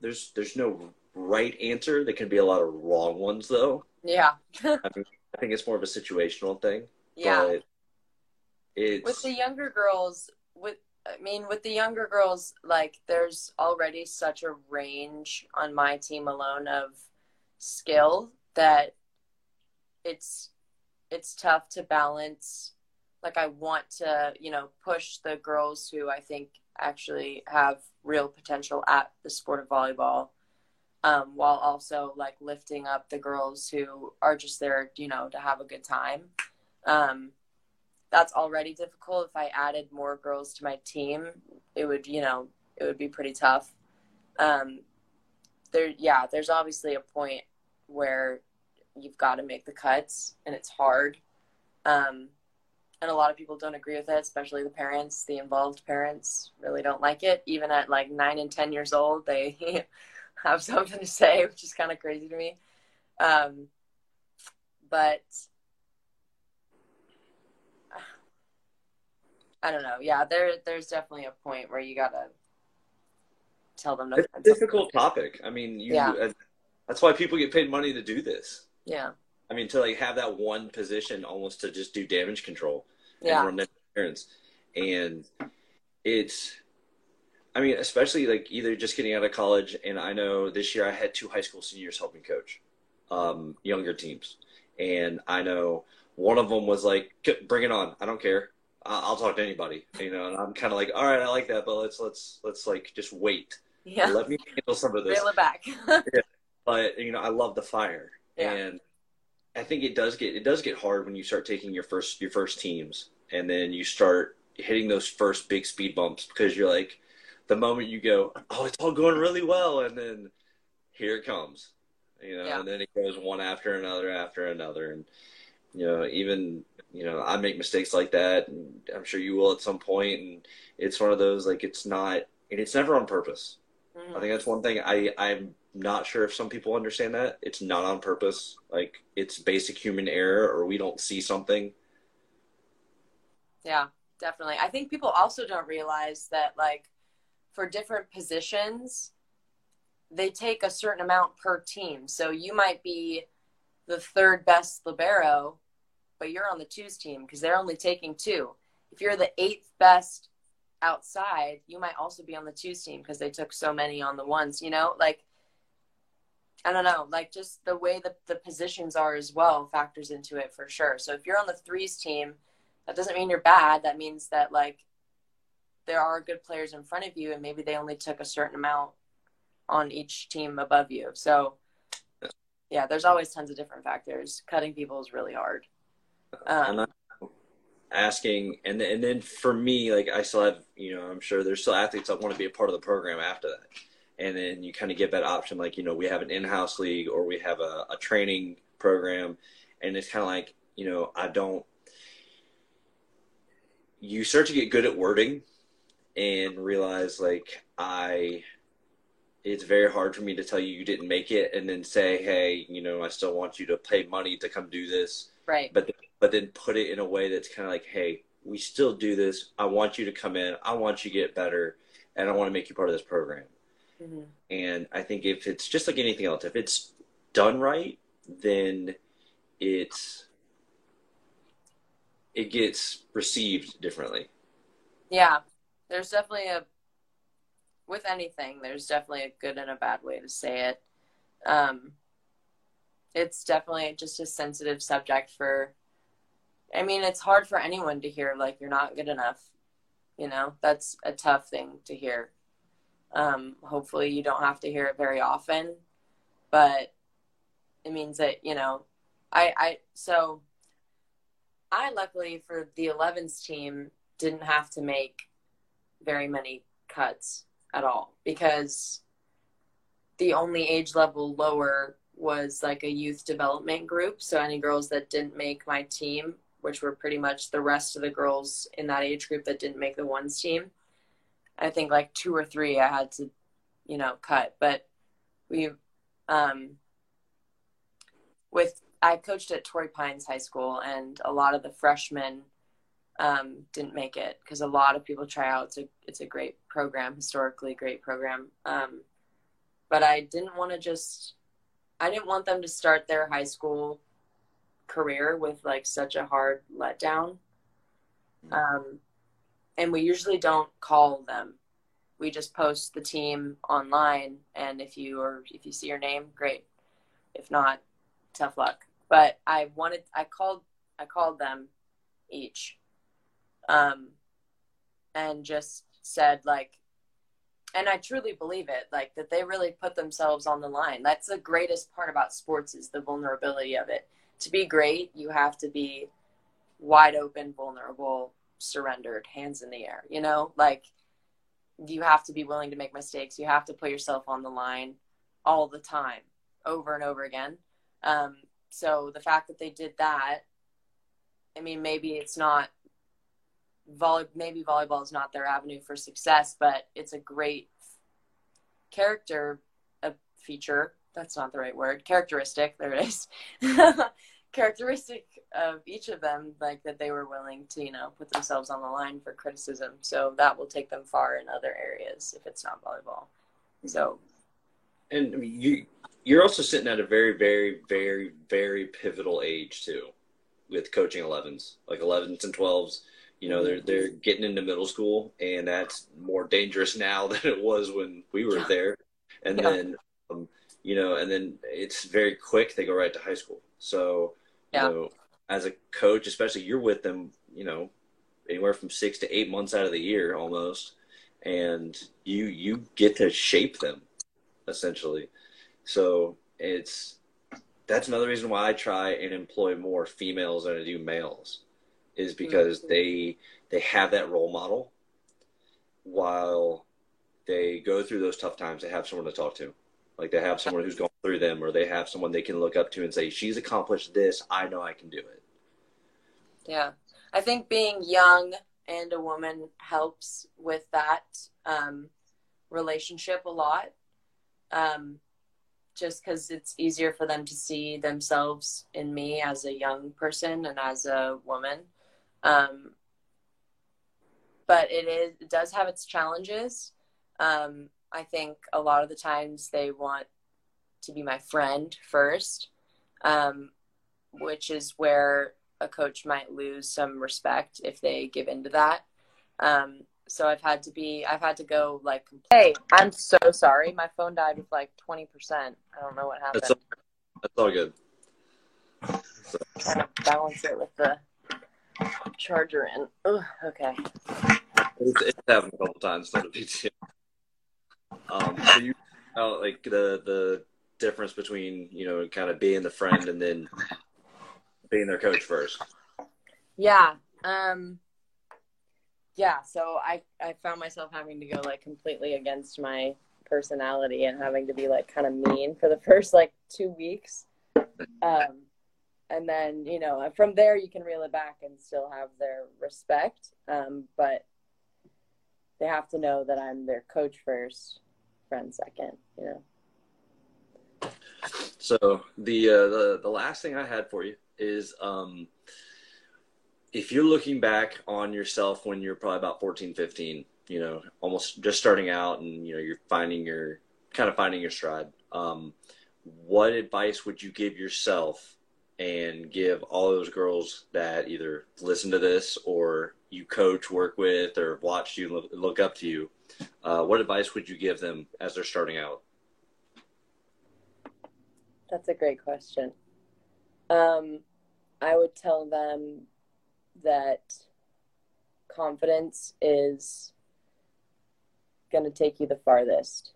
there's there's no right answer. There can be a lot of wrong ones though. Yeah. I, mean, I think it's more of a situational thing. Yeah. it's with the younger girls with I mean with the younger girls like there's already such a range on my team alone of skill that it's it's tough to balance like I want to, you know, push the girls who I think actually have real potential at the sport of volleyball um, while also like lifting up the girls who are just there you know to have a good time um, that's already difficult if i added more girls to my team it would you know it would be pretty tough um, there yeah there's obviously a point where you've got to make the cuts and it's hard um, and a lot of people don't agree with it, especially the parents. The involved parents really don't like it. Even at like nine and ten years old, they have something to say, which is kind of crazy to me. Um, but I don't know. Yeah, there there's definitely a point where you gotta tell them. it's a difficult topic. I mean, you. Yeah. That's why people get paid money to do this. Yeah. I mean, to like have that one position almost to just do damage control yeah. and run interference. And it's, I mean, especially like either just getting out of college, and I know this year I had two high school seniors helping coach um, younger teams, and I know one of them was like, "Bring it on! I don't care. I'll talk to anybody." You know, and I'm kind of like, "All right, I like that, but let's let's let's like just wait. Yeah, let me handle some of this. Reel it back. yeah. But you know, I love the fire, yeah. and I think it does get it does get hard when you start taking your first your first teams and then you start hitting those first big speed bumps because you're like the moment you go oh it's all going really well and then here it comes you know yeah. and then it goes one after another after another and you know, even you know, I make mistakes like that, and I'm sure you will at some. And it's one of those like it's not, and it's never on purpose. Mm-hmm. I think that's one thing I I'm not sure if some people understand that it's not on purpose. Like it's basic human error, or we don't see something. Yeah, definitely. I think people also don't realize that like for different positions, they take a certain amount per team. So you might be the third best libero, but you're on the twos team because they're only taking two. If you're the eighth best outside, you might also be on the twos team because they took so many on the ones, you know? Like, I don't know, like just the way that the positions are as well factors into it for sure. So if you're on the threes team, that doesn't mean you're bad. That means that, like, there are good players in front of you and maybe they only took a certain amount on each team above you. So, yeah, there's always tons of different factors. Cutting people is really hard. Um, asking, and and then for me, like I still have, you know, I'm sure there's still athletes that want to be a part of the program after that, and then you kind of get that option, like you know, we have an in-house league or we have a, a training program, and it's kind of like, you know, I don't. You start to get good at wording, and realize like I it's very hard for me to tell you you didn't make it and then say, hey, you know, I still want you to pay money to come do this. Right. But but then put it in a way that's kind of like, hey, we still do this. I want you to come in. I want you to get better, and I want to make you part of this program. Mm-hmm. And I think if it's just like anything else, if it's done right, then it's it gets received differently. Yeah, there's definitely a with anything, there's definitely a good and a bad way to say it. Um, it's definitely just a sensitive subject for. I mean, it's hard for anyone to hear like you're not good enough. You know, that's a tough thing to hear. Um, hopefully, you don't have to hear it very often, but it means that you know, I I so. I luckily for the 11s team didn't have to make very many cuts at all because the only age level lower was like a youth development group. So any girls that didn't make my team, which were pretty much the rest of the girls in that age group that didn't make the ones team, I think like two or three I had to, you know, cut. But we, um, with I coached at Torrey Pines High School, and a lot of the freshmen um, didn't make it because a lot of people try out. It's a it's a great program, historically great program. Um, but I didn't want to just I didn't want them to start their high school career with like such a hard letdown. Um, and we usually don't call them. We just post the team online, and if you or if you see your name, great. If not, tough luck. But I wanted I called I called them each um, and just said like and i truly believe it like that they really put themselves on the line. That's the greatest part about sports is the vulnerability of it. To be great you have to be wide open vulnerable surrendered hands in the air you know? Like you have to be willing to make mistakes. You have to put yourself on the line all the time over and over again. Um, so the fact that they did that i mean maybe it's not volley maybe volleyball is not their avenue for success, but it's a great character a feature. That's not the right word. Characteristic. There it is. characteristic of each of them, like that they were willing to, you know, put themselves on the line for criticism. So that will take them far in other areas if it's not volleyball. So, and I mean, you you're also sitting at a very, very, very, very pivotal age too, with coaching 11s, like 11s and 12s. You know, they're they're getting into middle school, and that's more dangerous now than it was when we were there. And yeah. then, um, you know, and then it's very quick. They go right to high school. So, yeah. you know, as a coach, especially you're with them, you know, anywhere from six to eight months out of the year almost, and you you get to shape them essentially. So it's that's another reason why I try and employ more females than I do males is because mm-hmm. they they have that role model while they go through those tough times they have someone to talk to like they have someone who's gone through them or they have someone they can look up to and say she's accomplished this i know i can do it Yeah. I think being young and a woman helps with that um, relationship a lot. Um, just because it's easier for them to see themselves in me as a young person and as a woman. Um, but it is it does have its challenges. Um, I think a lot of the times they want to be my friend first, um, which is where a coach might lose some respect if they give into that. Um, so I've had to be, I've had to go like, hey, I'm so sorry. My phone died with like 20%. I don't know what happened. That's all, that's all good. So. Trying balance it with the charger in. Ugh, okay. It's, it's happened a couple times, not a big deal. Um, so you, uh, like the the difference between you know kind of being the friend and then being their coach first. Yeah. Um, yeah. So I, I found myself having to go like completely against my personality and having to be like kind of mean for the first like two weeks. Um, and then, you know, from there you can reel it back and still have their respect. Um, but they have to know that I'm their coach first, friend second, you know. So the uh, the the last thing I had for you is um, if you're looking back on yourself when you're probably about 14, 15, you know, almost just starting out and, you know, you're finding your kind of finding your stride. Um, what advice would you give yourself and give all those girls that either listen to this or you coach, work with, or watch you look, up to you? Uh, what advice would you give them as they're starting out? That's a great question. Um, I would tell them that confidence is going to take you the farthest.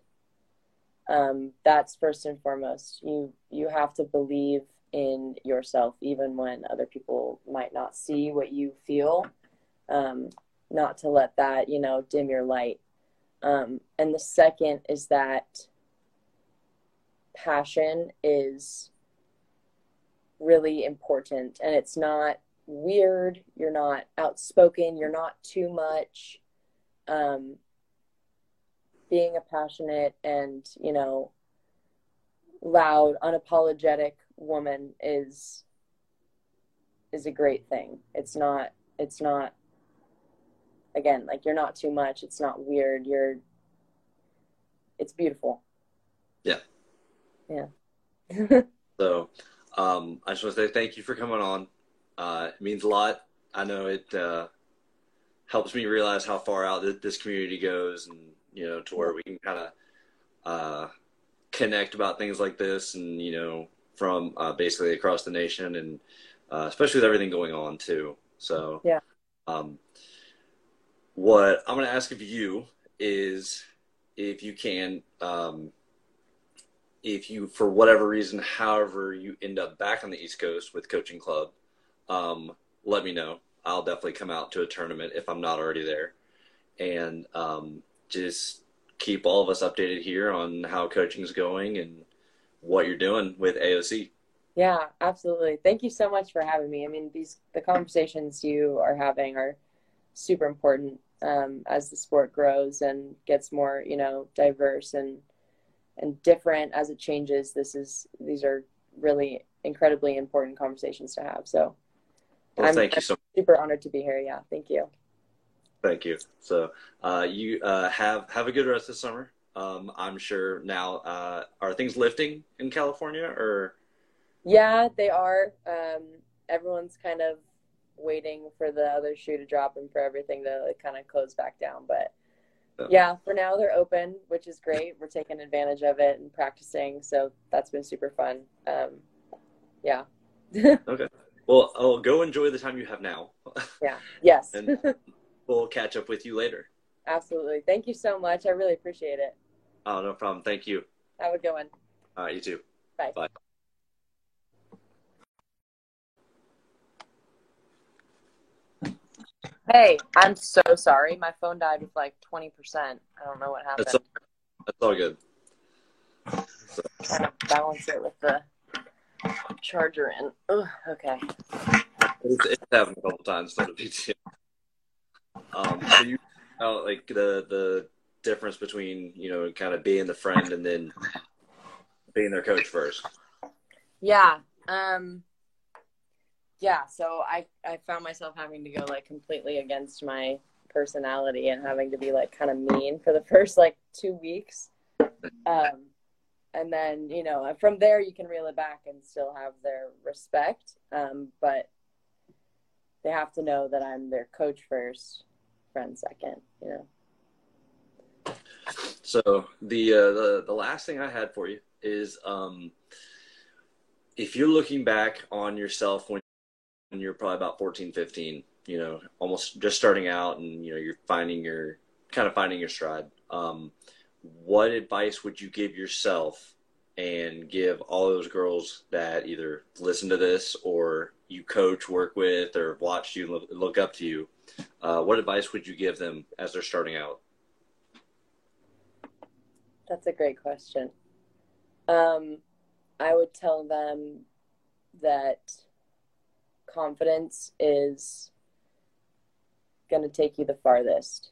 Um, that's first and foremost. You you have to believe in yourself, even when other people might not see what you feel. Um, not to let that you know dim your light. Um, and the second is that passion is really important and it's not weird you're not outspoken you're not too much um, being a passionate and you know loud unapologetic woman is is a great thing. It's not it's not again like you're not too much. It's not weird. You're it's beautiful. Yeah. Yeah. So um, I just want to say thank you for coming on. Uh, it means a lot. I know it uh, helps me realize how far out this community goes, and you know, to where we can kind of uh, connect about things like this, and you know, from uh, basically across the nation, and uh, especially with everything going on too. So, yeah. Um, what I'm going to ask of you is, if you can, um, if you, for whatever reason, however you end up back on the East Coast with Coaching Club, um, let me know. I'll definitely come out to a tournament if I'm not already there, and um, just keep all of us updated here on how coaching is going and what you're doing with AOC. Yeah, absolutely. Thank you so much for having me. I mean, these the conversations you are having are super important um, as the sport grows and gets more, you know, diverse and and different as it changes. This is these are really incredibly important conversations to have. So well, I'm, thank you so super honored to be here. Yeah, thank you. Thank you. So uh, you uh, have have a good rest of summer. Um, I'm sure now uh, are things lifting in California or? Yeah, they are. Um, everyone's kind of waiting for the other shoe to drop and for everything to like, kind of close back down, but yeah, for now they're open, which is great. We're taking advantage of it and practicing, so that's been super fun. Um, yeah. okay. Well, I'll go enjoy the time you have now. Yeah. Yes. and we'll catch up with you later. Absolutely. Thank you so much. I really appreciate it. Oh, no problem. Thank you. Have a good one. All right, you too. Bye. Bye. Hey, I'm so sorry. My phone died with like 20%. I don't know what happened. That's all, that's all good. So. Trying to balance it with the charger in. Ugh, okay. it's, it's happened a couple times. Not a big deal. Um, so you know, like the the difference between you know kind of being the friend and then being their coach first. Yeah. Um, yeah. So I I found myself having to go like completely against my personality and having to be like kind of mean for the first like two weeks. Um, and then you know from there you can reel it back and still have their respect um, but they have to know that i'm their coach first friend second you know so the uh, the the last thing i had for you is um, if you're looking back on yourself when you're probably about 14 15 you know almost just starting out and you know you're finding your kind of finding your stride um, what advice would you give yourself and give all those girls that either listen to this or you coach, work with, or watch you look, look up to you? Uh, what advice would you give them as they're starting out? That's a great question. Um, I would tell them that confidence is going to take you the farthest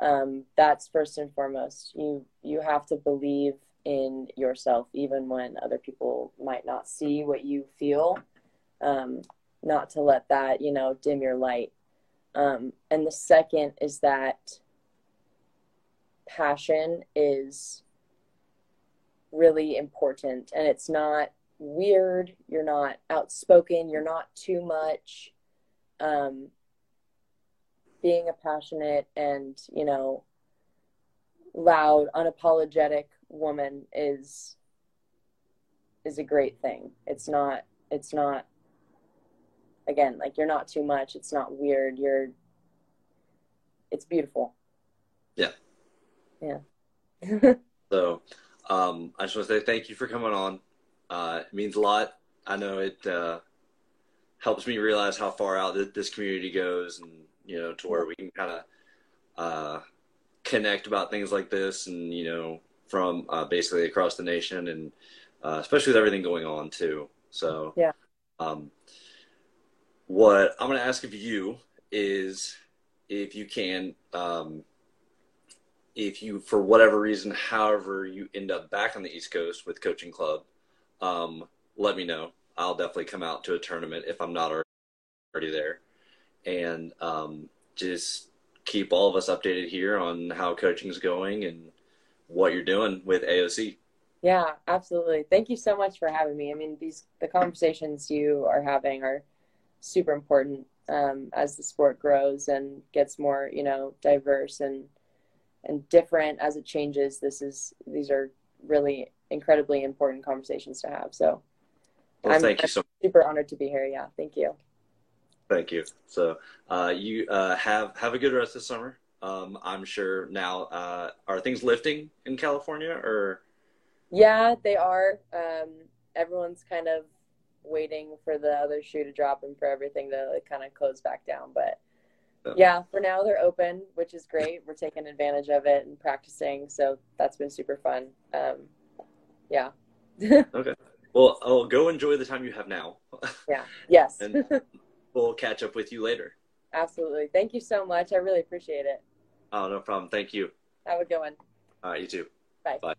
um, that's first and foremost. You you have to believe in yourself, even when other people might not see what you feel. Um, not to let that you know dim your light. Um, and the second is that passion is really important, and it's not weird. You're not outspoken. You're not too much. Um, being a passionate and you know loud unapologetic woman is is a great thing it's not it's not again like you're not too much it's not weird you're it's beautiful so um i just want to say thank you for coming on uh it means a lot i know it uh helps me realize how far out this community goes and you know, to where we can kind of uh, connect about things like this, and you know, from uh, basically across the nation, and uh, especially with everything going on too. So yeah. Um, what I'm going to ask of you is, if you can, um, if you, for whatever reason, however you end up back on the East Coast with Coaching Club, um, let me know. I'll definitely come out to a tournament if I'm not already there and um, just keep all of us updated here on how coaching is going and what you're doing with AOC. Yeah, absolutely. Thank you so much for having me. I mean, these the conversations you are having are super important um, as the sport grows and gets more, you know, diverse and and different as it changes. This is these are really incredibly important conversations to have. So, well, I'm, thank you so much. super honored to be here. Yeah, thank you. Thank you. So uh, you uh, have have a good rest of summer. Um, I'm sure now. Uh, are things lifting in California or? Yeah, they are. Um, everyone's kind of waiting for the other shoe to drop and for everything to like, kind of close back down. But yeah, for now they're open, which is great. We're taking advantage of it and practicing, so that's been super fun. Um, yeah. okay. Well, I'll go enjoy the time you have now. Yeah. Yes. and we'll catch up with you later. Absolutely. Thank you so much. I really appreciate it. Oh, no problem. Thank you. Have a good one. All right, you too. Bye. Bye.